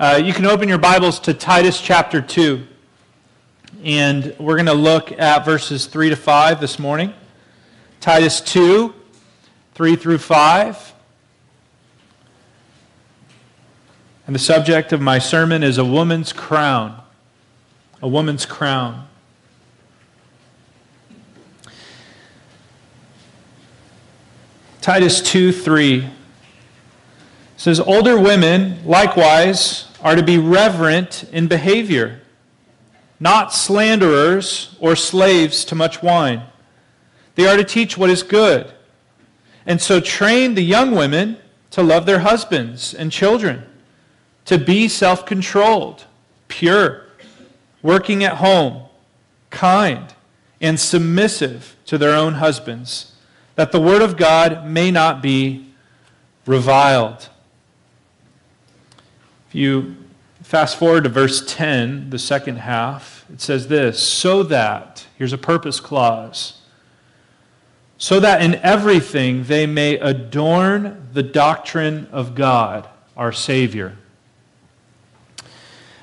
Uh, you can open your Bibles to Titus chapter 2. And we're going to look at verses 3 to 5 this morning. Titus 2, 3 through 5. And the subject of my sermon is a woman's crown. A woman's crown. Titus 2 3 says, Older women, likewise, are to be reverent in behavior, not slanderers or slaves to much wine. They are to teach what is good. And so train the young women to love their husbands and children, to be self controlled, pure, working at home, kind, and submissive to their own husbands, that the word of God may not be reviled. If you fast forward to verse 10, the second half, it says this so that, here's a purpose clause, so that in everything they may adorn the doctrine of God, our Savior.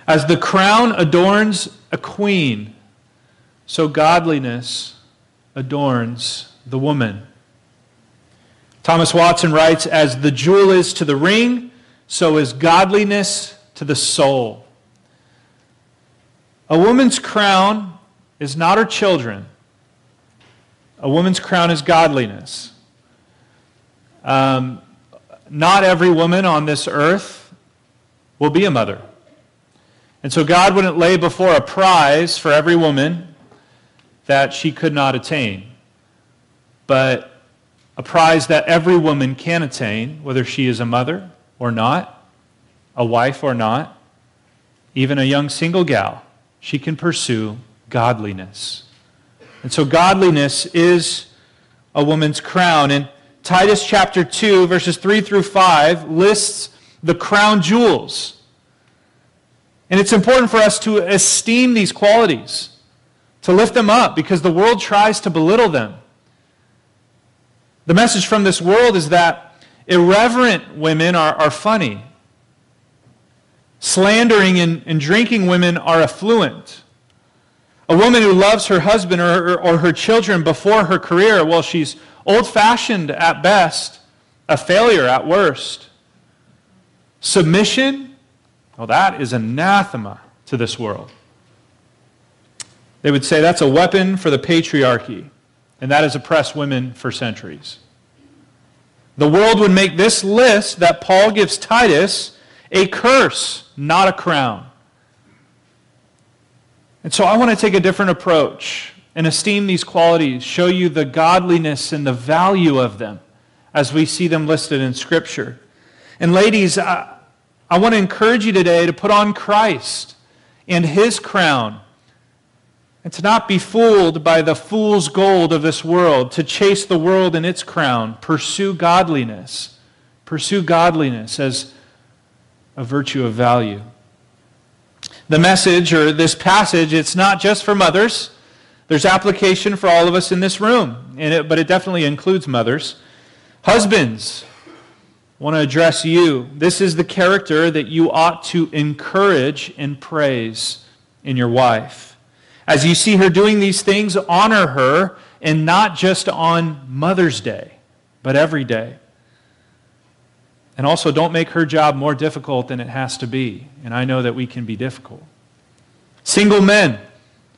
As the crown adorns a queen, so godliness adorns the woman. Thomas Watson writes As the jewel is to the ring, so is godliness to the soul. A woman's crown is not her children. A woman's crown is godliness. Um, not every woman on this earth will be a mother. And so God wouldn't lay before a prize for every woman that she could not attain, but a prize that every woman can attain, whether she is a mother or not, a wife or not, even a young single gal, she can pursue godliness. And so godliness is a woman's crown. And Titus chapter 2, verses 3 through 5, lists the crown jewels. And it's important for us to esteem these qualities, to lift them up, because the world tries to belittle them. The message from this world is that Irreverent women are, are funny. Slandering and, and drinking women are affluent. A woman who loves her husband or, or, or her children before her career, well, she's old fashioned at best, a failure at worst. Submission, well, that is anathema to this world. They would say that's a weapon for the patriarchy, and that has oppressed women for centuries. The world would make this list that Paul gives Titus a curse, not a crown. And so I want to take a different approach and esteem these qualities, show you the godliness and the value of them as we see them listed in Scripture. And ladies, I, I want to encourage you today to put on Christ and his crown and to not be fooled by the fool's gold of this world, to chase the world and its crown. Pursue godliness. Pursue godliness as a virtue of value. The message or this passage, it's not just for mothers. There's application for all of us in this room, it, but it definitely includes mothers. Husbands, I want to address you. This is the character that you ought to encourage and praise in your wife. As you see her doing these things, honor her, and not just on Mother's Day, but every day. And also, don't make her job more difficult than it has to be. And I know that we can be difficult. Single men,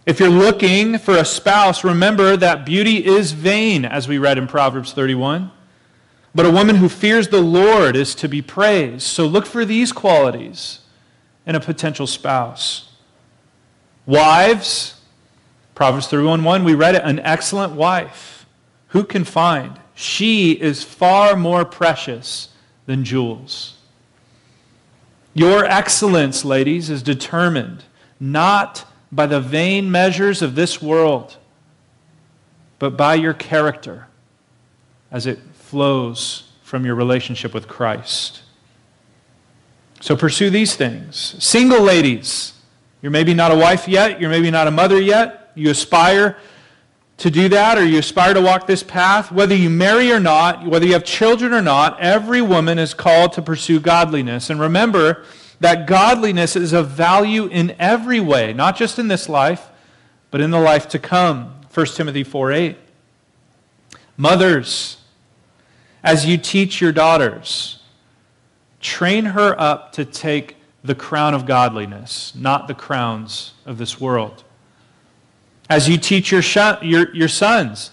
if you're looking for a spouse, remember that beauty is vain, as we read in Proverbs 31. But a woman who fears the Lord is to be praised. So look for these qualities in a potential spouse. Wives, Proverbs 3:1 we read it, an excellent wife. Who can find? She is far more precious than jewels. Your excellence, ladies, is determined not by the vain measures of this world, but by your character as it flows from your relationship with Christ. So pursue these things. Single ladies, you're maybe not a wife yet, you're maybe not a mother yet, you aspire to do that or you aspire to walk this path, whether you marry or not, whether you have children or not, every woman is called to pursue godliness. And remember that godliness is of value in every way, not just in this life, but in the life to come. 1 Timothy 4 8. Mothers, as you teach your daughters, train her up to take the crown of godliness, not the crowns of this world. As you teach your, sh- your, your sons,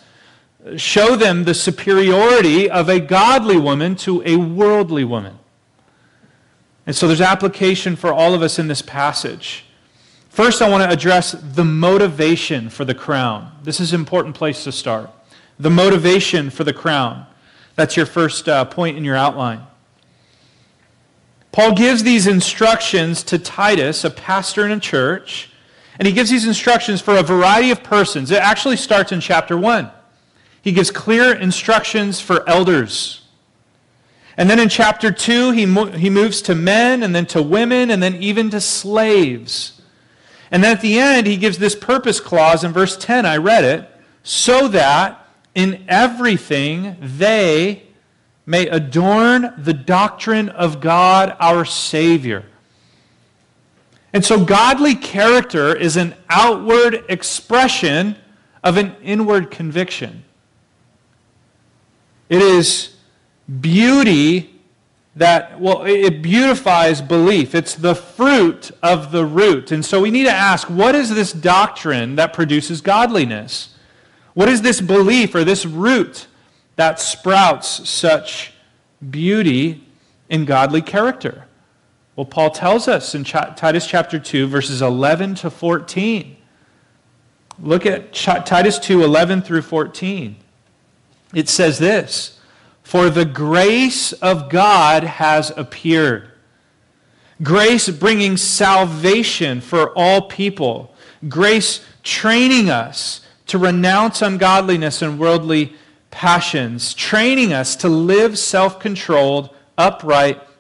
show them the superiority of a godly woman to a worldly woman. And so there's application for all of us in this passage. First, I want to address the motivation for the crown. This is an important place to start. The motivation for the crown. That's your first uh, point in your outline. Paul gives these instructions to Titus, a pastor in a church, and he gives these instructions for a variety of persons. It actually starts in chapter 1. He gives clear instructions for elders. And then in chapter 2, he, mo- he moves to men, and then to women, and then even to slaves. And then at the end, he gives this purpose clause in verse 10. I read it. So that in everything they may adorn the doctrine of God our Savior. And so, godly character is an outward expression of an inward conviction. It is beauty that, well, it beautifies belief. It's the fruit of the root. And so we need to ask what is this doctrine that produces godliness? What is this belief or this root that sprouts such beauty in godly character? Well, Paul tells us in Titus chapter 2, verses 11 to 14. Look at Titus 2, 11 through 14 it says this For the grace of God has appeared. Grace bringing salvation for all people. Grace training us to renounce ungodliness and worldly passions, training us to live self controlled, upright,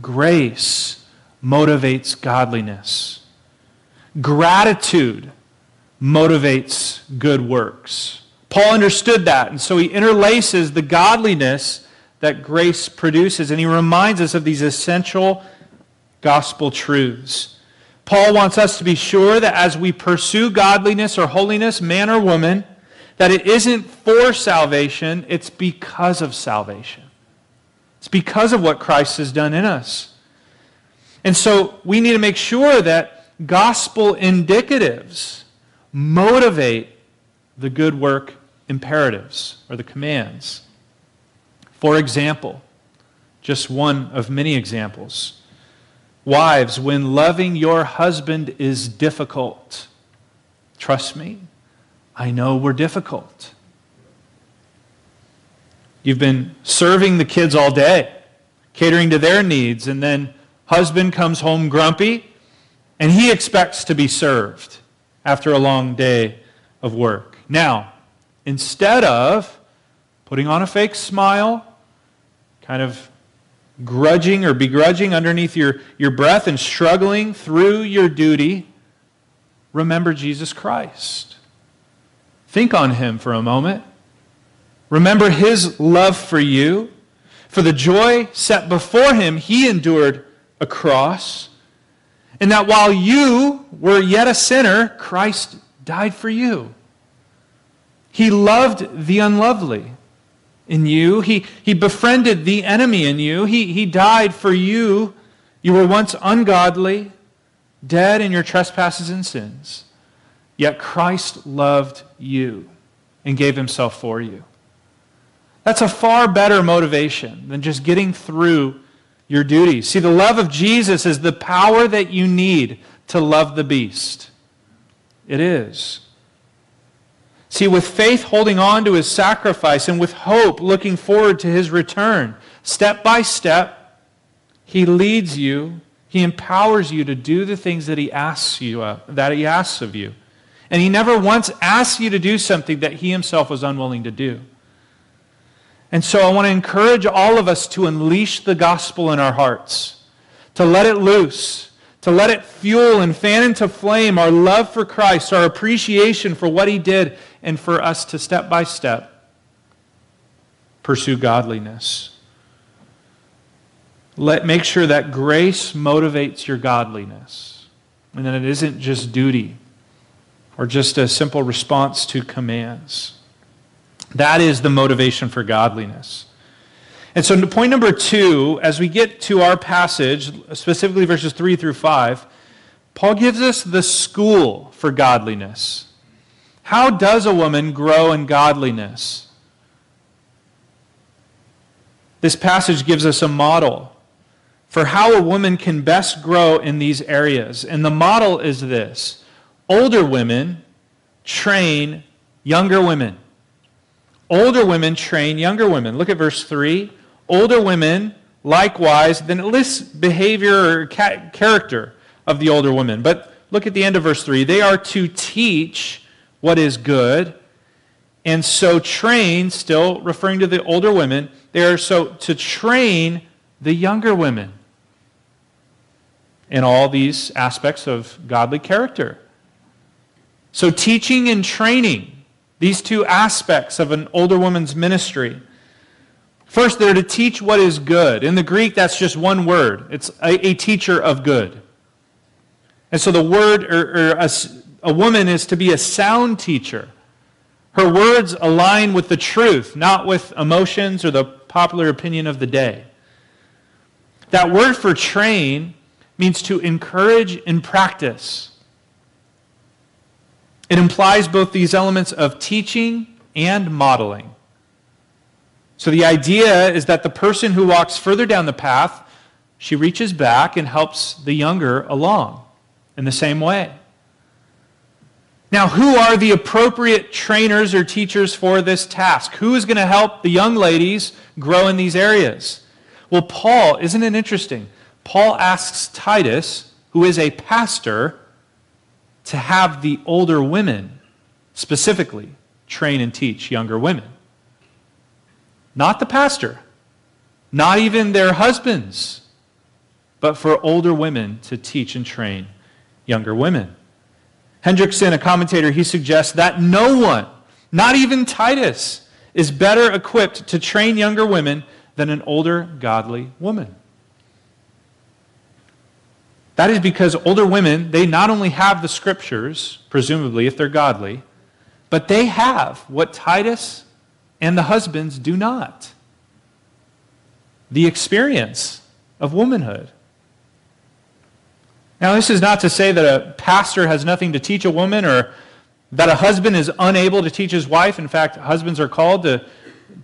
Grace motivates godliness. Gratitude motivates good works. Paul understood that, and so he interlaces the godliness that grace produces, and he reminds us of these essential gospel truths. Paul wants us to be sure that as we pursue godliness or holiness, man or woman, that it isn't for salvation, it's because of salvation. It's because of what Christ has done in us. And so we need to make sure that gospel indicatives motivate the good work imperatives or the commands. For example, just one of many examples. Wives, when loving your husband is difficult, trust me, I know we're difficult. You've been serving the kids all day, catering to their needs, and then husband comes home grumpy, and he expects to be served after a long day of work. Now, instead of putting on a fake smile, kind of grudging or begrudging underneath your, your breath and struggling through your duty, remember Jesus Christ. Think on him for a moment. Remember his love for you. For the joy set before him, he endured a cross. And that while you were yet a sinner, Christ died for you. He loved the unlovely in you. He, he befriended the enemy in you. He, he died for you. You were once ungodly, dead in your trespasses and sins. Yet Christ loved you and gave himself for you. That's a far better motivation than just getting through your duties. See, the love of Jesus is the power that you need to love the beast. It is. See, with faith holding on to his sacrifice and with hope looking forward to his return, step by step, he leads you, He empowers you to do the things that he asks you of, that he asks of you. And he never once asks you to do something that he himself was unwilling to do. And so I want to encourage all of us to unleash the gospel in our hearts, to let it loose, to let it fuel and fan into flame our love for Christ, our appreciation for what he did, and for us to step by step pursue godliness. Let, make sure that grace motivates your godliness and that it isn't just duty or just a simple response to commands. That is the motivation for godliness. And so, point number two, as we get to our passage, specifically verses 3 through 5, Paul gives us the school for godliness. How does a woman grow in godliness? This passage gives us a model for how a woman can best grow in these areas. And the model is this older women train younger women. Older women train younger women. Look at verse 3. Older women, likewise, then it lists behavior or ca- character of the older women. But look at the end of verse 3. They are to teach what is good, and so train, still referring to the older women, they are so to train the younger women in all these aspects of godly character. So, teaching and training, these two aspects of an older woman's ministry. First, they're to teach what is good. In the Greek, that's just one word it's a, a teacher of good. And so, the word, or, or a, a woman is to be a sound teacher. Her words align with the truth, not with emotions or the popular opinion of the day. That word for train means to encourage and practice. It implies both these elements of teaching and modeling. So the idea is that the person who walks further down the path, she reaches back and helps the younger along in the same way. Now, who are the appropriate trainers or teachers for this task? Who is going to help the young ladies grow in these areas? Well, Paul, isn't it interesting? Paul asks Titus, who is a pastor, to have the older women specifically train and teach younger women. Not the pastor, not even their husbands, but for older women to teach and train younger women. Hendriksen, a commentator, he suggests that no one, not even Titus, is better equipped to train younger women than an older godly woman. That is because older women, they not only have the scriptures, presumably, if they're godly, but they have what Titus and the husbands do not the experience of womanhood. Now, this is not to say that a pastor has nothing to teach a woman or that a husband is unable to teach his wife. In fact, husbands are called to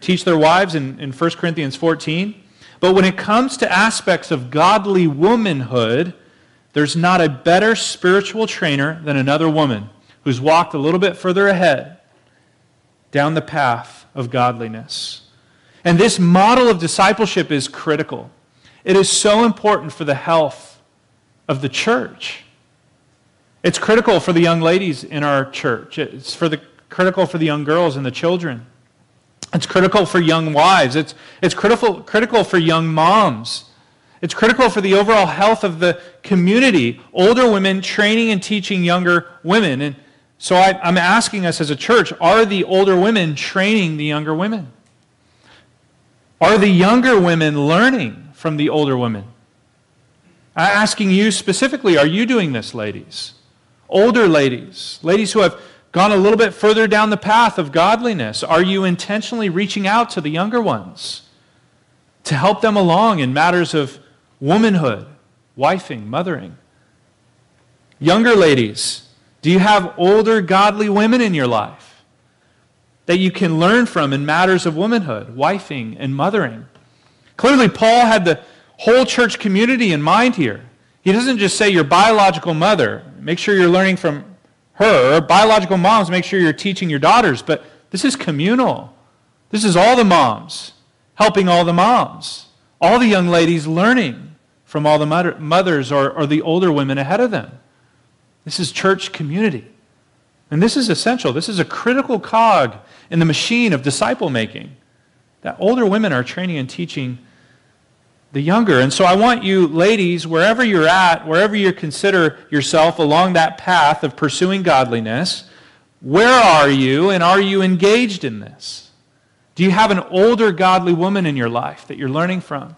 teach their wives in, in 1 Corinthians 14. But when it comes to aspects of godly womanhood, there's not a better spiritual trainer than another woman who's walked a little bit further ahead down the path of godliness. And this model of discipleship is critical. It is so important for the health of the church. It's critical for the young ladies in our church. It's for the, critical for the young girls and the children. It's critical for young wives. It's, it's critical, critical for young moms. It's critical for the overall health of the community. Older women training and teaching younger women. And so I, am asking us as a church are the older women training the younger women? Are the younger women learning from the older women? I'm asking you specifically, are you doing this, ladies? Older ladies, ladies who have gone a little bit further down the path of godliness, are you intentionally reaching out to the younger ones to help them along in matters of womanhood, wifing, mothering. Younger ladies, do you have older godly women in your life that you can learn from in matters of womanhood, wifing, and mothering? Clearly, Paul had the whole church community in mind here. He doesn't just say your biological mother, make sure you're learning from her. Biological moms, make sure you're teaching your daughters. But this is communal. This is all the moms helping all the moms, all the young ladies learning from all the mothers or, or the older women ahead of them. This is church community. And this is essential. This is a critical cog in the machine of disciple making. That older women are training and teaching the younger. And so I want you, ladies, wherever you're at, wherever you consider yourself along that path of pursuing godliness, where are you and are you engaged in this? Do you have an older godly woman in your life that you're learning from?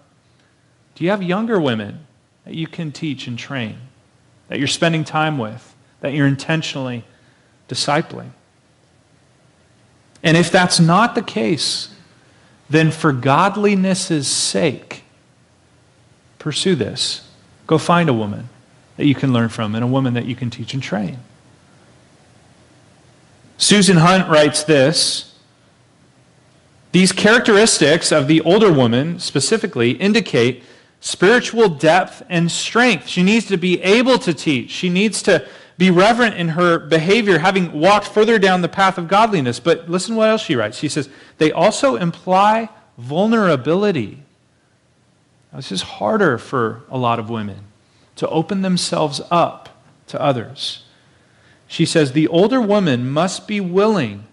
Do you have younger women that you can teach and train, that you're spending time with, that you're intentionally discipling? And if that's not the case, then for godliness' sake, pursue this. Go find a woman that you can learn from and a woman that you can teach and train. Susan Hunt writes this These characteristics of the older woman specifically indicate spiritual depth and strength. She needs to be able to teach, she needs to be reverent in her behavior, having walked further down the path of godliness. But listen what else she writes. She says, they also imply vulnerability. this is harder for a lot of women to open themselves up to others. She says, the older woman must be willing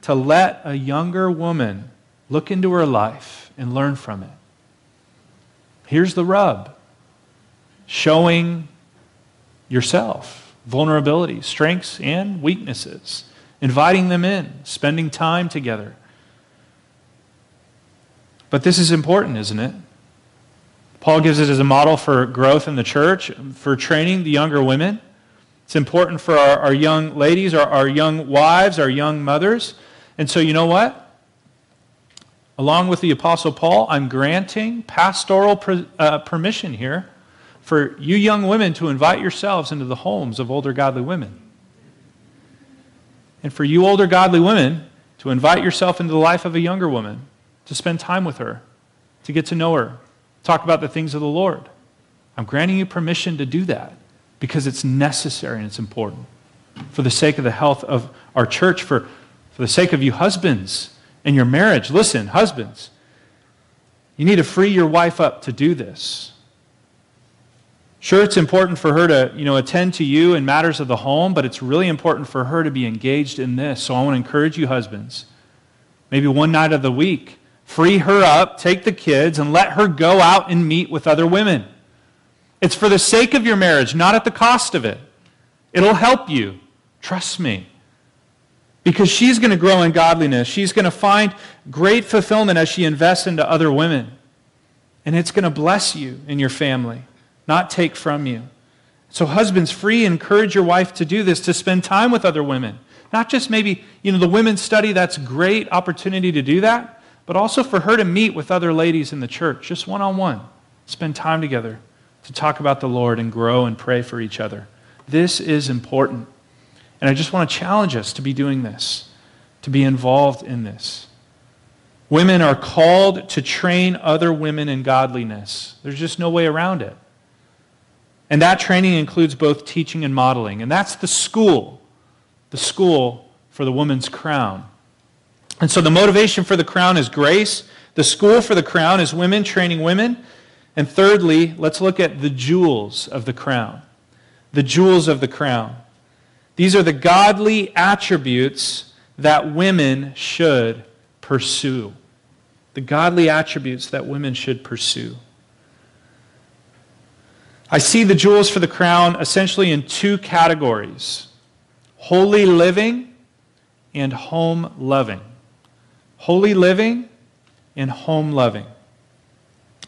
to let a younger woman look into her life and learn from it. Here's the rub showing yourself vulnerabilities, strengths, and weaknesses, inviting them in, spending time together. But this is important, isn't it? Paul gives it as a model for growth in the church, for training the younger women. It's important for our, our young ladies, our, our young wives, our young mothers. And so, you know what? Along with the Apostle Paul, I'm granting pastoral per, uh, permission here for you young women to invite yourselves into the homes of older godly women. And for you older godly women to invite yourself into the life of a younger woman, to spend time with her, to get to know her, talk about the things of the Lord. I'm granting you permission to do that because it's necessary and it's important for the sake of the health of our church, for, for the sake of you husbands and your marriage. Listen, husbands, you need to free your wife up to do this. Sure, it's important for her to, you know, attend to you in matters of the home, but it's really important for her to be engaged in this. So I want to encourage you, husbands, maybe one night of the week, free her up, take the kids, and let her go out and meet with other women. It's for the sake of your marriage, not at the cost of it. It'll help you. Trust me. Because she's going to grow in godliness. She's going to find great fulfillment as she invests into other women. And it's going to bless you and your family not take from you. So, husbands, free, encourage your wife to do this, to spend time with other women. Not just maybe, you know, the women's study, that's great opportunity to do that, but also for her to meet with other ladies in the church, just one on one. Spend time together to talk about the Lord and grow and pray for each other. This is important. And I just want to challenge us to be doing this, to be involved in this. Women are called to train other women in godliness. There's just no way around it. And that training includes both teaching and modeling. And that's the school, the school for the woman's crown. And so the motivation for the crown is grace. The school for the crown is women training women. And thirdly, let's look at the jewels of the crown. The jewels of the crown. These are the godly attributes that women should pursue. The godly attributes that women should pursue. I see the jewels for the crown essentially in two categories holy living and home loving. Holy living and home loving.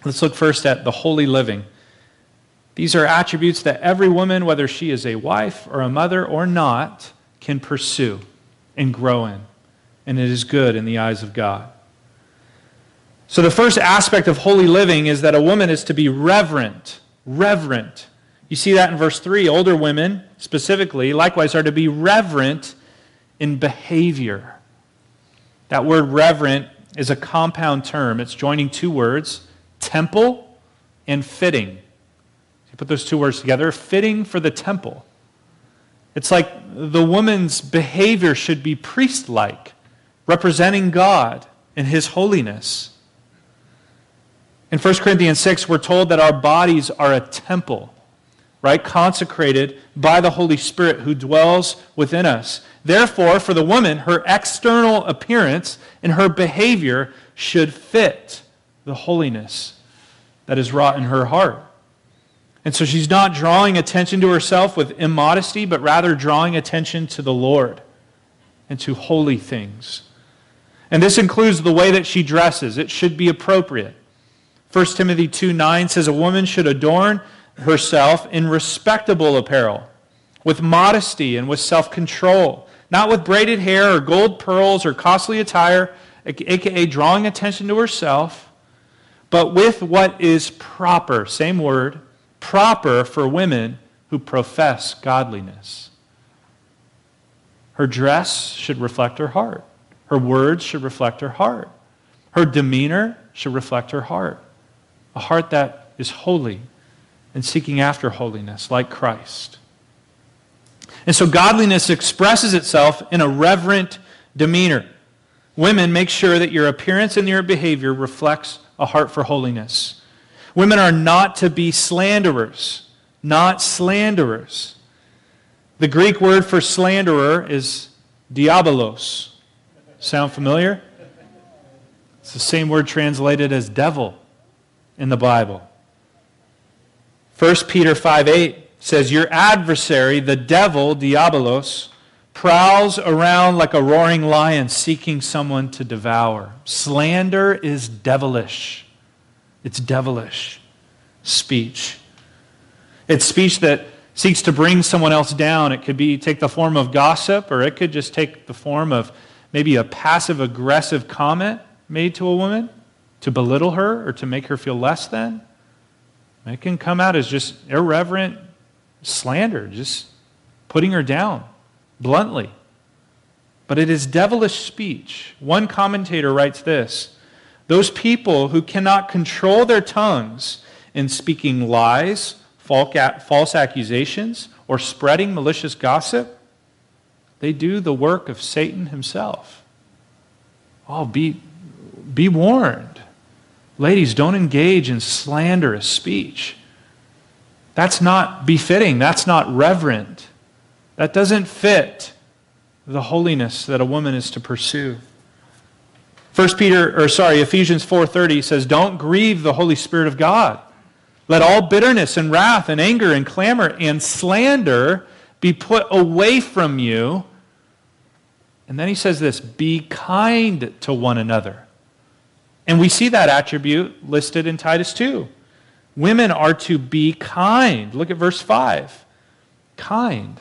Let's look first at the holy living. These are attributes that every woman, whether she is a wife or a mother or not, can pursue and grow in. And it is good in the eyes of God. So, the first aspect of holy living is that a woman is to be reverent reverent. You see that in verse 3. Older women, specifically, likewise, are to be reverent in behavior. That word reverent is a compound term, it's joining two words temple and fitting. You put those two words together fitting for the temple. It's like the woman's behavior should be priest like, representing God and His holiness. In 1 Corinthians 6, we're told that our bodies are a temple, right? Consecrated by the Holy Spirit who dwells within us. Therefore, for the woman, her external appearance and her behavior should fit the holiness that is wrought in her heart. And so she's not drawing attention to herself with immodesty, but rather drawing attention to the Lord and to holy things. And this includes the way that she dresses. It should be appropriate. 1 Timothy 2 9 says, A woman should adorn herself in respectable apparel, with modesty and with self control, not with braided hair or gold pearls or costly attire, aka drawing attention to herself, but with what is proper, same word, proper for women who profess godliness. Her dress should reflect her heart. Her words should reflect her heart. Her demeanor should reflect her heart. A heart that is holy and seeking after holiness, like Christ. And so godliness expresses itself in a reverent demeanor. Women, make sure that your appearance and your behavior reflects a heart for holiness. Women are not to be slanderers, not slanderers. The Greek word for slanderer is diabolos. Sound familiar? It's the same word translated as devil in the Bible. 1 Peter 5 8 says, Your adversary, the devil, diabolos, prowls around like a roaring lion seeking someone to devour. Slander is devilish. It's devilish speech. It's speech that seeks to bring someone else down. It could be take the form of gossip, or it could just take the form of maybe a passive aggressive comment made to a woman to belittle her or to make her feel less than. It can come out as just irreverent slander, just putting her down bluntly. But it is devilish speech. One commentator writes this those people who cannot control their tongues in speaking lies, false accusations, or spreading malicious gossip, they do the work of Satan himself. Oh, be, be warned. Ladies, don't engage in slanderous speech. That's not befitting. That's not reverent. That doesn't fit the holiness that a woman is to pursue. 1 Peter, or sorry, Ephesians 4.30 says, Don't grieve the Holy Spirit of God. Let all bitterness and wrath and anger and clamor and slander be put away from you. And then he says this, be kind to one another. And we see that attribute listed in Titus 2. Women are to be kind. Look at verse 5. Kind.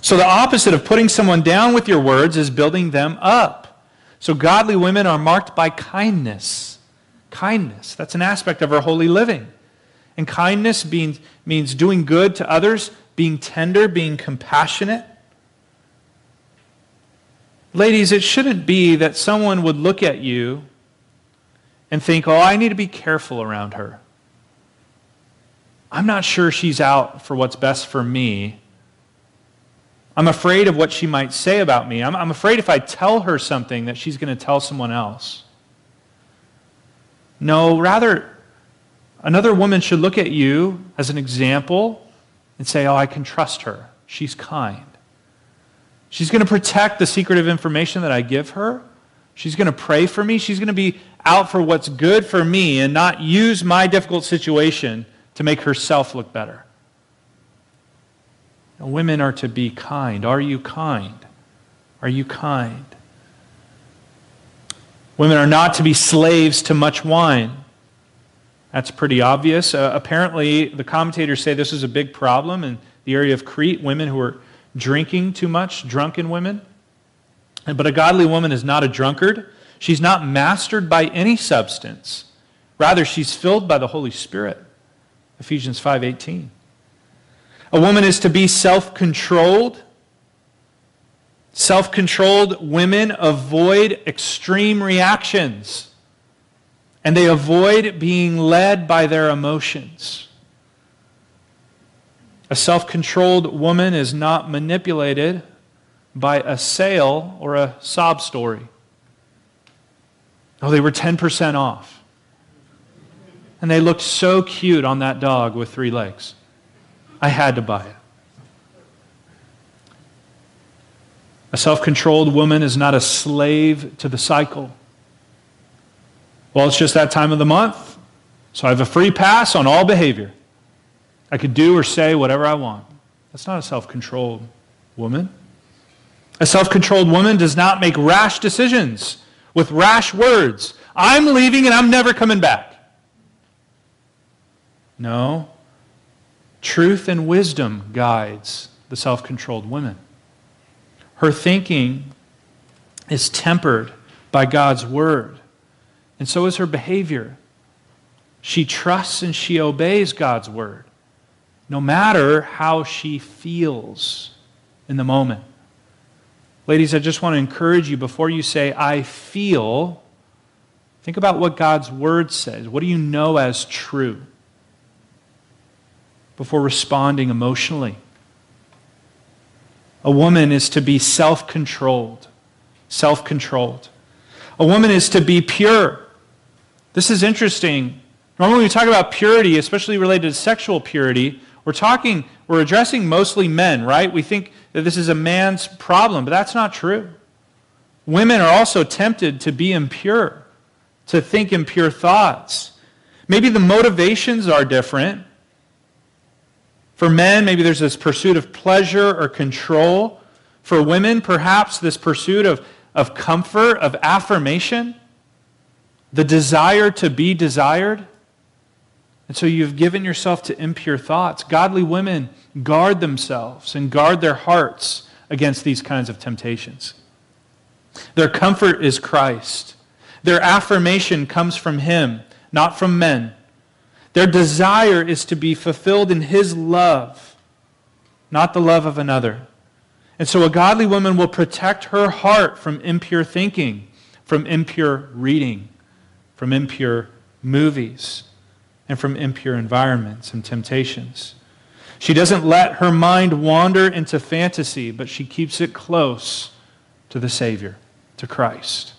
So the opposite of putting someone down with your words is building them up. So godly women are marked by kindness. Kindness. That's an aspect of our holy living. And kindness means, means doing good to others, being tender, being compassionate. Ladies, it shouldn't be that someone would look at you and think, oh, I need to be careful around her. I'm not sure she's out for what's best for me. I'm afraid of what she might say about me. I'm, I'm afraid if I tell her something that she's going to tell someone else. No, rather, another woman should look at you as an example and say, Oh, I can trust her. She's kind. She's going to protect the secretive information that I give her. She's going to pray for me. She's going to be out for what's good for me and not use my difficult situation to make herself look better. Women are to be kind. Are you kind? Are you kind? Women are not to be slaves to much wine. That's pretty obvious. Uh, apparently, the commentators say this is a big problem in the area of Crete women who are drinking too much, drunken women. But a godly woman is not a drunkard. She's not mastered by any substance. Rather, she's filled by the Holy Spirit. Ephesians 5:18. A woman is to be self controlled. Self controlled women avoid extreme reactions and they avoid being led by their emotions. A self controlled woman is not manipulated by a sale or a sob story. Oh, they were 10% off. And they looked so cute on that dog with three legs. I had to buy it. A self controlled woman is not a slave to the cycle. Well, it's just that time of the month, so I have a free pass on all behavior. I could do or say whatever I want. That's not a self controlled woman. A self controlled woman does not make rash decisions with rash words. I'm leaving and I'm never coming back. No. Truth and wisdom guides the self controlled woman. Her thinking is tempered by God's word, and so is her behavior. She trusts and she obeys God's word, no matter how she feels in the moment. Ladies, I just want to encourage you before you say, I feel, think about what God's word says. What do you know as true? Before responding emotionally. A woman is to be self controlled. Self controlled. A woman is to be pure. This is interesting. Normally, when we talk about purity, especially related to sexual purity, we're talking, we're addressing mostly men, right? We think that this is a man's problem, but that's not true. Women are also tempted to be impure, to think impure thoughts. Maybe the motivations are different. For men, maybe there's this pursuit of pleasure or control. For women, perhaps this pursuit of, of comfort, of affirmation, the desire to be desired. And so you've given yourself to impure thoughts. Godly women guard themselves and guard their hearts against these kinds of temptations. Their comfort is Christ. Their affirmation comes from Him, not from men. Their desire is to be fulfilled in His love, not the love of another. And so a godly woman will protect her heart from impure thinking, from impure reading, from impure movies, and from impure environments and temptations. She doesn't let her mind wander into fantasy, but she keeps it close to the Savior, to Christ.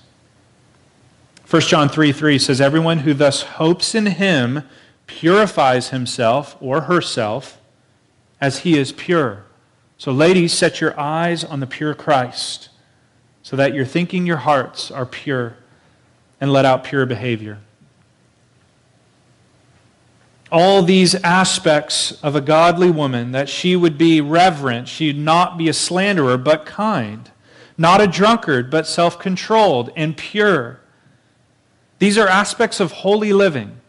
1 John 3 3 says, Everyone who thus hopes in him purifies himself or herself as he is pure. So, ladies, set your eyes on the pure Christ so that your thinking, your hearts are pure and let out pure behavior all these aspects of a godly woman that she would be reverent, she'd not be a slanderer, but kind, not a drunkard, but self controlled and pure. These are aspects of holy living.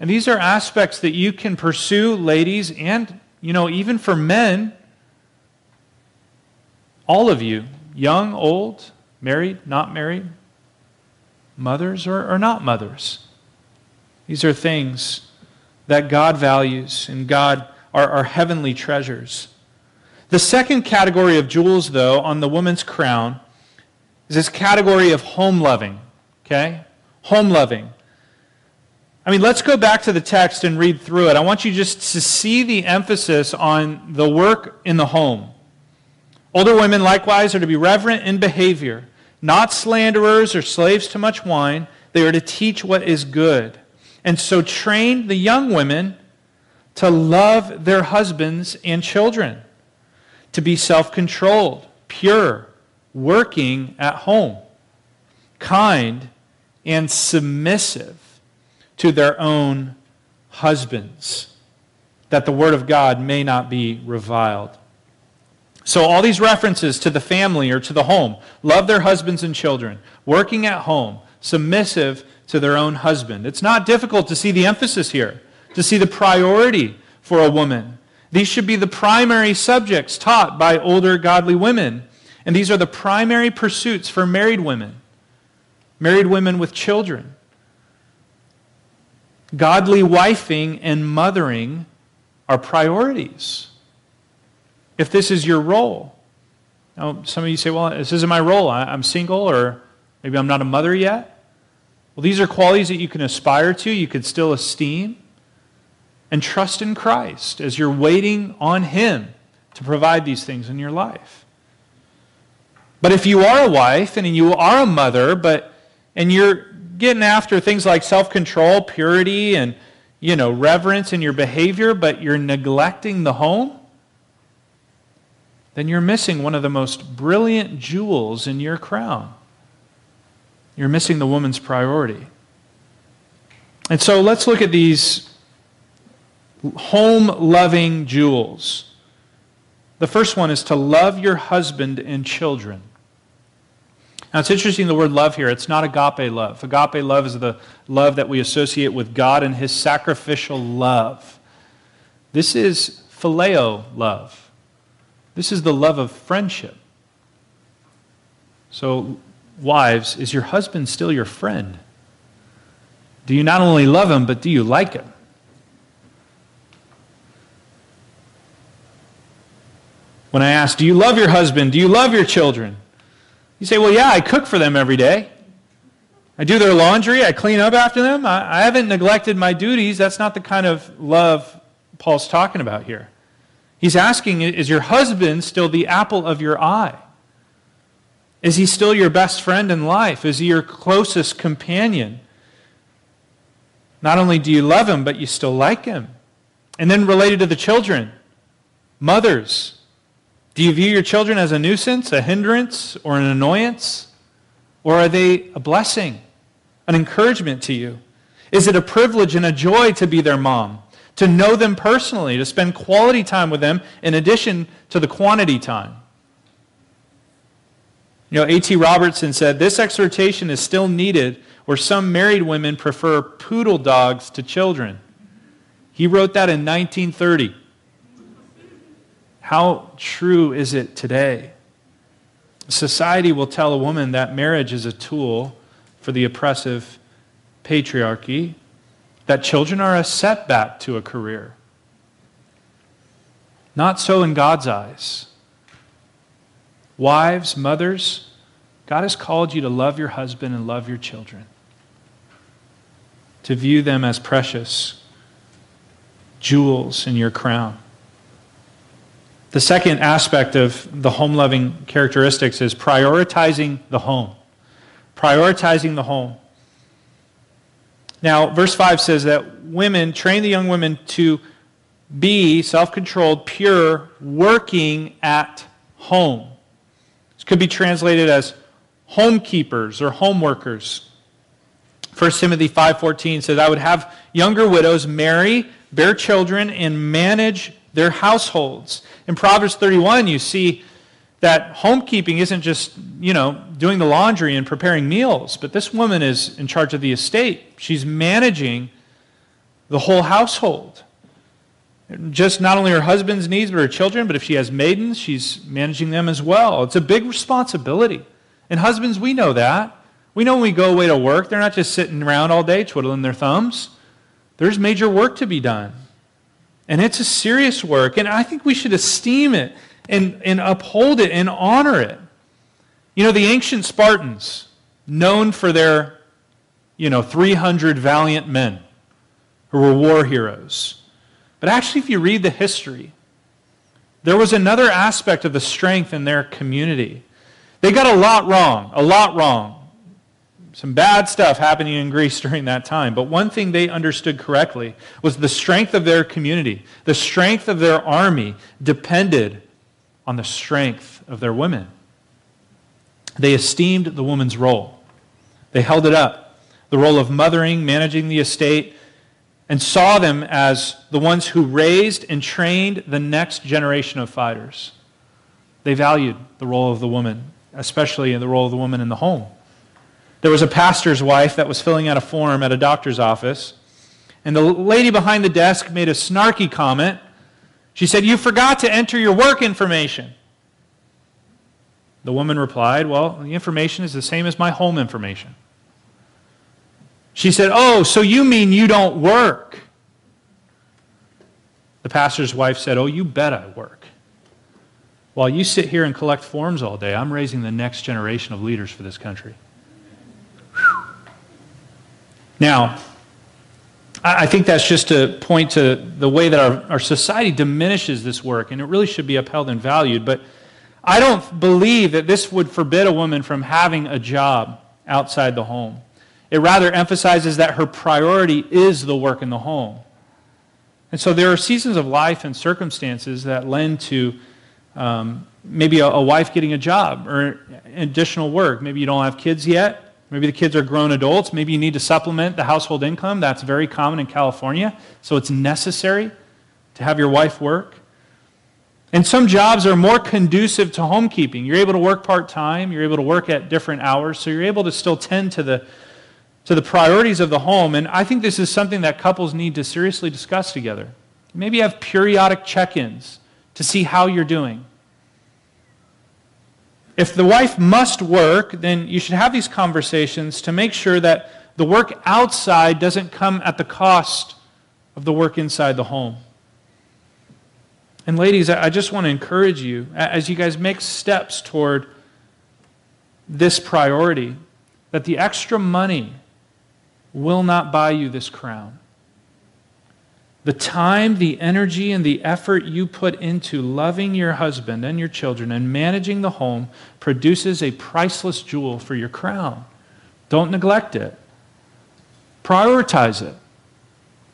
And these are aspects that you can pursue, ladies, and, you know, even for men, all of you, young, old, married, not married, mothers or, or not mothers. These are things that God values and God are, are heavenly treasures. The second category of jewels, though, on the woman's crown is this category of home loving. Okay? Home loving. I mean, let's go back to the text and read through it. I want you just to see the emphasis on the work in the home. Older women, likewise, are to be reverent in behavior, not slanderers or slaves to much wine. They are to teach what is good and so train the young women to love their husbands and children, to be self controlled, pure, working at home, kind, and submissive to their own husbands, that the Word of God may not be reviled. So, all these references to the family or to the home love their husbands and children, working at home, submissive to their own husband. It's not difficult to see the emphasis here, to see the priority for a woman. These should be the primary subjects taught by older godly women. And these are the primary pursuits for married women, married women with children. Godly wifing and mothering are priorities. If this is your role. Now, some of you say, well, this isn't my role. I'm single, or maybe I'm not a mother yet. Well, these are qualities that you can aspire to, you can still esteem, and trust in Christ as you're waiting on Him to provide these things in your life. But if you are a wife and you are a mother, but and you're getting after things like self-control, purity, and you know, reverence in your behavior, but you're neglecting the home, then you're missing one of the most brilliant jewels in your crown. You're missing the woman's priority. And so let's look at these home loving jewels. The first one is to love your husband and children. Now, it's interesting the word love here. It's not agape love. Agape love is the love that we associate with God and his sacrificial love. This is phileo love. This is the love of friendship. So, wives, is your husband still your friend? Do you not only love him, but do you like him? When I ask, Do you love your husband? Do you love your children? You say, well, yeah, I cook for them every day. I do their laundry. I clean up after them. I, I haven't neglected my duties. That's not the kind of love Paul's talking about here. He's asking, is your husband still the apple of your eye? Is he still your best friend in life? Is he your closest companion? Not only do you love him, but you still like him. And then related to the children, mothers, do you view your children as a nuisance, a hindrance, or an annoyance? Or are they a blessing, an encouragement to you? Is it a privilege and a joy to be their mom, to know them personally, to spend quality time with them in addition to the quantity time? You know, A.T. Robertson said this exhortation is still needed where some married women prefer poodle dogs to children. He wrote that in 1930. How true is it today? Society will tell a woman that marriage is a tool for the oppressive patriarchy, that children are a setback to a career. Not so in God's eyes. Wives, mothers, God has called you to love your husband and love your children, to view them as precious jewels in your crown. The second aspect of the home loving characteristics is prioritizing the home. Prioritizing the home. Now, verse 5 says that women, train the young women to be self controlled, pure, working at home. This could be translated as homekeepers or home workers. 1 Timothy 5:14 says I would have younger widows marry, bear children and manage their households. In Proverbs 31, you see that homekeeping isn't just, you know, doing the laundry and preparing meals, but this woman is in charge of the estate. She's managing the whole household. Just not only her husband's needs, but her children, but if she has maidens, she's managing them as well. It's a big responsibility. And husbands, we know that. We know when we go away to work, they're not just sitting around all day twiddling their thumbs. There's major work to be done. And it's a serious work, and I think we should esteem it and, and uphold it and honor it. You know, the ancient Spartans, known for their, you know, 300 valiant men who were war heroes. But actually, if you read the history, there was another aspect of the strength in their community. They got a lot wrong, a lot wrong some bad stuff happening in Greece during that time. But one thing they understood correctly was the strength of their community, the strength of their army depended on the strength of their women. They esteemed the woman's role, they held it up the role of mothering, managing the estate, and saw them as the ones who raised and trained the next generation of fighters. They valued the role of the woman, especially in the role of the woman in the home. There was a pastor's wife that was filling out a form at a doctor's office, and the lady behind the desk made a snarky comment. She said, You forgot to enter your work information. The woman replied, Well, the information is the same as my home information. She said, Oh, so you mean you don't work? The pastor's wife said, Oh, you bet I work. While you sit here and collect forms all day, I'm raising the next generation of leaders for this country. Now, I think that's just to point to the way that our, our society diminishes this work, and it really should be upheld and valued. But I don't believe that this would forbid a woman from having a job outside the home. It rather emphasizes that her priority is the work in the home. And so there are seasons of life and circumstances that lend to um, maybe a, a wife getting a job or additional work. Maybe you don't have kids yet. Maybe the kids are grown adults. Maybe you need to supplement the household income. That's very common in California. So it's necessary to have your wife work. And some jobs are more conducive to homekeeping. You're able to work part time, you're able to work at different hours, so you're able to still tend to the, to the priorities of the home. And I think this is something that couples need to seriously discuss together. Maybe have periodic check ins to see how you're doing. If the wife must work, then you should have these conversations to make sure that the work outside doesn't come at the cost of the work inside the home. And ladies, I just want to encourage you as you guys make steps toward this priority that the extra money will not buy you this crown. The time, the energy, and the effort you put into loving your husband and your children and managing the home produces a priceless jewel for your crown. Don't neglect it. Prioritize it.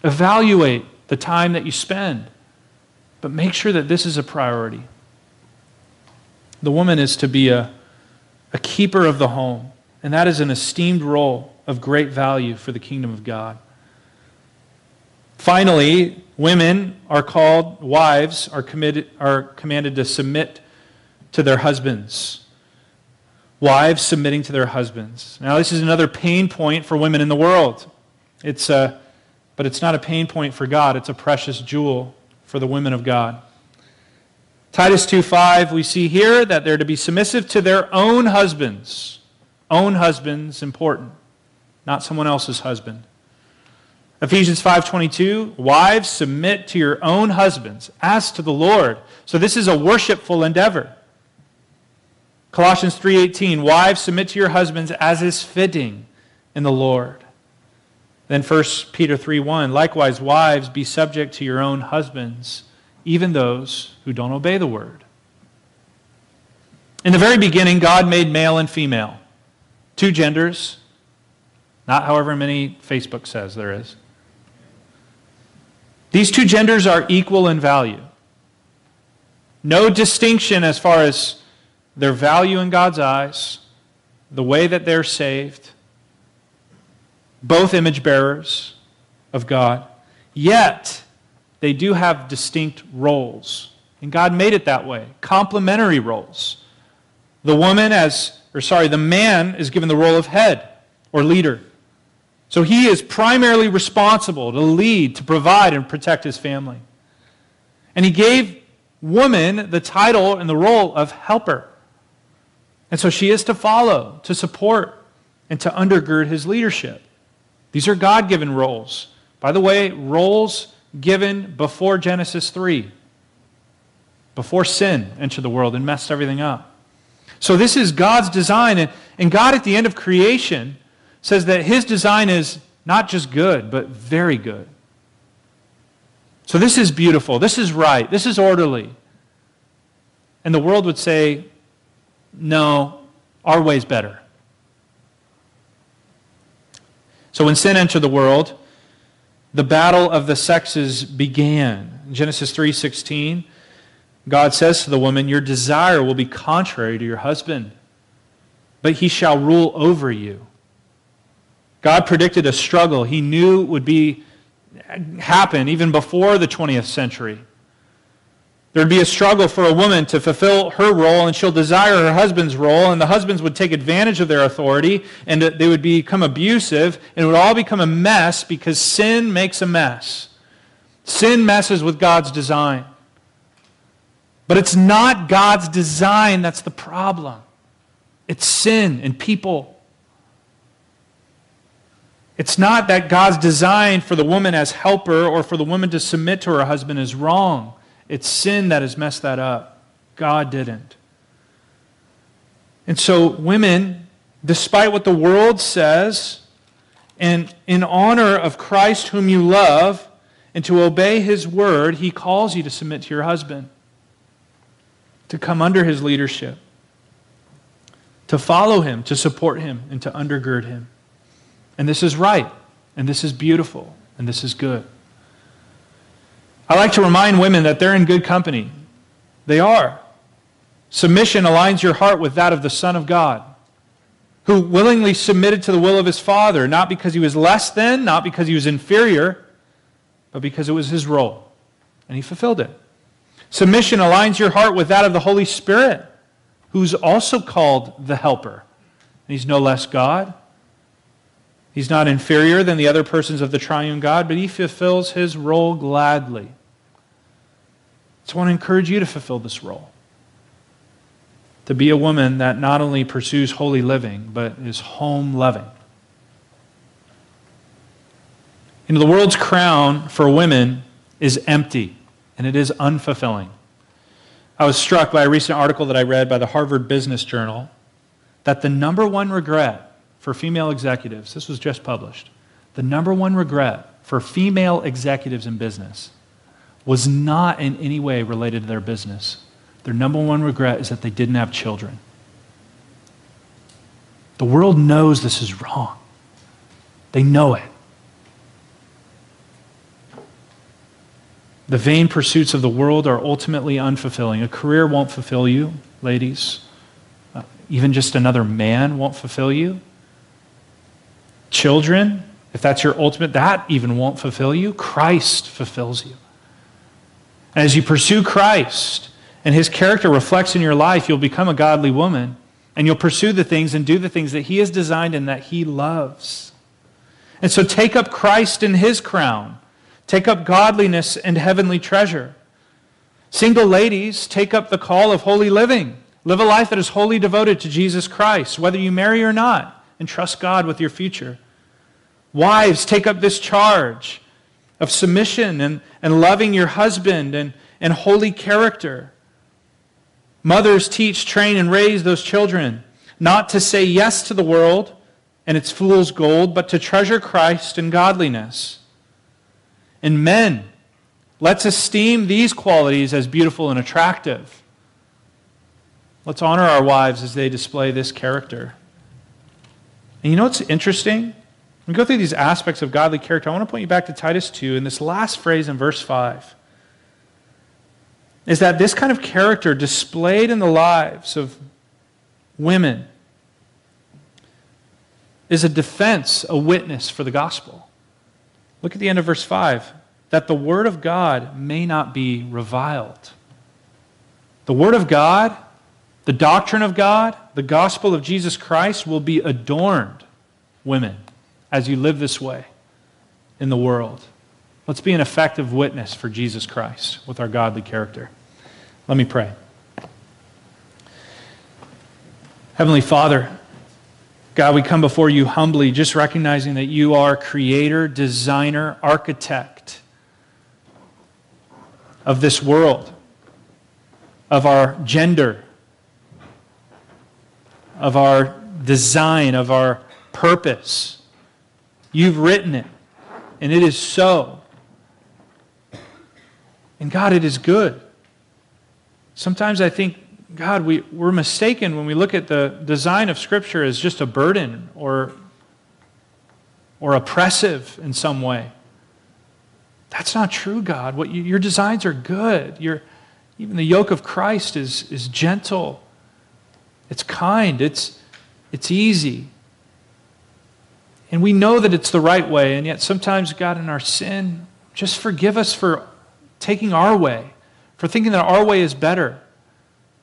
Evaluate the time that you spend. But make sure that this is a priority. The woman is to be a, a keeper of the home, and that is an esteemed role of great value for the kingdom of God. Finally, women are called, wives are, committed, are commanded to submit to their husbands. Wives submitting to their husbands. Now, this is another pain point for women in the world. It's a, but it's not a pain point for God, it's a precious jewel for the women of God. Titus 2:5 we see here that they're to be submissive to their own husbands. Own husbands important, not someone else's husband. Ephesians 5:22 Wives submit to your own husbands as to the Lord. So this is a worshipful endeavor. Colossians 3:18 Wives submit to your husbands as is fitting in the Lord. Then 1 Peter 3:1 Likewise wives be subject to your own husbands even those who don't obey the word. In the very beginning God made male and female two genders not however many Facebook says there is. These two genders are equal in value. No distinction as far as their value in God's eyes, the way that they're saved, both image bearers of God. Yet, they do have distinct roles. And God made it that way complementary roles. The woman, as, or sorry, the man is given the role of head or leader. So he is primarily responsible to lead, to provide, and protect his family. And he gave woman the title and the role of helper. And so she is to follow, to support, and to undergird his leadership. These are God given roles. By the way, roles given before Genesis 3, before sin entered the world and messed everything up. So this is God's design. And, and God, at the end of creation, says that his design is not just good, but very good. So this is beautiful. This is right. This is orderly. And the world would say, no, our way's better. So when sin entered the world, the battle of the sexes began. Genesis 3:16, God says to the woman, "Your desire will be contrary to your husband, but he shall rule over you." God predicted a struggle he knew would be happen even before the 20th century. There'd be a struggle for a woman to fulfill her role, and she'll desire her husband's role, and the husbands would take advantage of their authority, and they would become abusive, and it would all become a mess because sin makes a mess. Sin messes with God's design. But it's not God's design that's the problem, it's sin and people. It's not that God's design for the woman as helper or for the woman to submit to her husband is wrong. It's sin that has messed that up. God didn't. And so, women, despite what the world says, and in honor of Christ whom you love, and to obey his word, he calls you to submit to your husband, to come under his leadership, to follow him, to support him, and to undergird him. And this is right, and this is beautiful, and this is good. I like to remind women that they're in good company. They are. Submission aligns your heart with that of the Son of God, who willingly submitted to the will of his Father, not because he was less than, not because he was inferior, but because it was his role, and he fulfilled it. Submission aligns your heart with that of the Holy Spirit, who's also called the Helper. And he's no less God. He's not inferior than the other persons of the triune God, but he fulfills his role gladly. So I want to encourage you to fulfill this role. To be a woman that not only pursues holy living, but is home loving. You know, the world's crown for women is empty and it is unfulfilling. I was struck by a recent article that I read by the Harvard Business Journal that the number one regret for female executives, this was just published, the number one regret for female executives in business was not in any way related to their business. Their number one regret is that they didn't have children. The world knows this is wrong, they know it. The vain pursuits of the world are ultimately unfulfilling. A career won't fulfill you, ladies. Uh, even just another man won't fulfill you. Children, if that's your ultimate, that even won't fulfill you. Christ fulfills you. And As you pursue Christ and his character reflects in your life, you'll become a godly woman and you'll pursue the things and do the things that he has designed and that he loves. And so take up Christ in his crown. Take up godliness and heavenly treasure. Single ladies, take up the call of holy living. Live a life that is wholly devoted to Jesus Christ, whether you marry or not, and trust God with your future. Wives, take up this charge of submission and, and loving your husband and, and holy character. Mothers teach, train, and raise those children not to say yes to the world and its fool's gold, but to treasure Christ and godliness. And men, let's esteem these qualities as beautiful and attractive. Let's honor our wives as they display this character. And you know what's interesting? we go through these aspects of godly character, I want to point you back to Titus 2 in this last phrase in verse 5 is that this kind of character displayed in the lives of women is a defense, a witness for the gospel. Look at the end of verse 5 that the word of God may not be reviled. The word of God, the doctrine of God, the gospel of Jesus Christ will be adorned, women as you live this way in the world. Let's be an effective witness for Jesus Christ with our godly character. Let me pray. Heavenly Father, God, we come before you humbly, just recognizing that you are creator, designer, architect of this world, of our gender, of our design, of our purpose. You've written it, and it is so. And God, it is good. Sometimes I think, God, we, we're mistaken when we look at the design of Scripture as just a burden or, or oppressive in some way. That's not true, God. What you, your designs are good. Your, even the yoke of Christ is, is gentle, it's kind, it's, it's easy. And we know that it's the right way, and yet sometimes, God, in our sin, just forgive us for taking our way, for thinking that our way is better.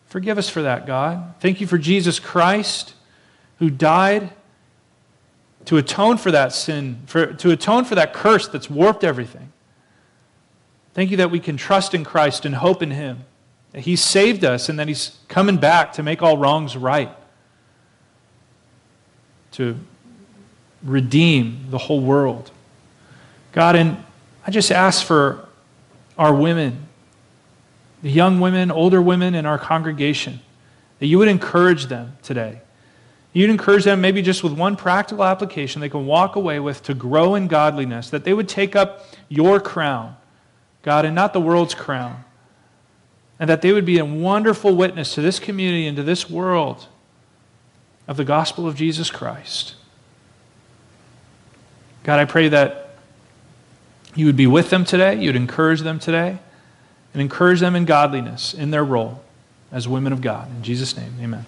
Forgive us for that, God. Thank you for Jesus Christ who died to atone for that sin, for, to atone for that curse that's warped everything. Thank you that we can trust in Christ and hope in Him. He saved us and that He's coming back to make all wrongs right. To redeem the whole world. God, and I just ask for our women, the young women, older women in our congregation, that you would encourage them today. You'd encourage them maybe just with one practical application they can walk away with to grow in godliness, that they would take up your crown, God, and not the world's crown. And that they would be a wonderful witness to this community and to this world of the gospel of Jesus Christ. God, I pray that you would be with them today, you'd encourage them today, and encourage them in godliness in their role as women of God. In Jesus' name, amen.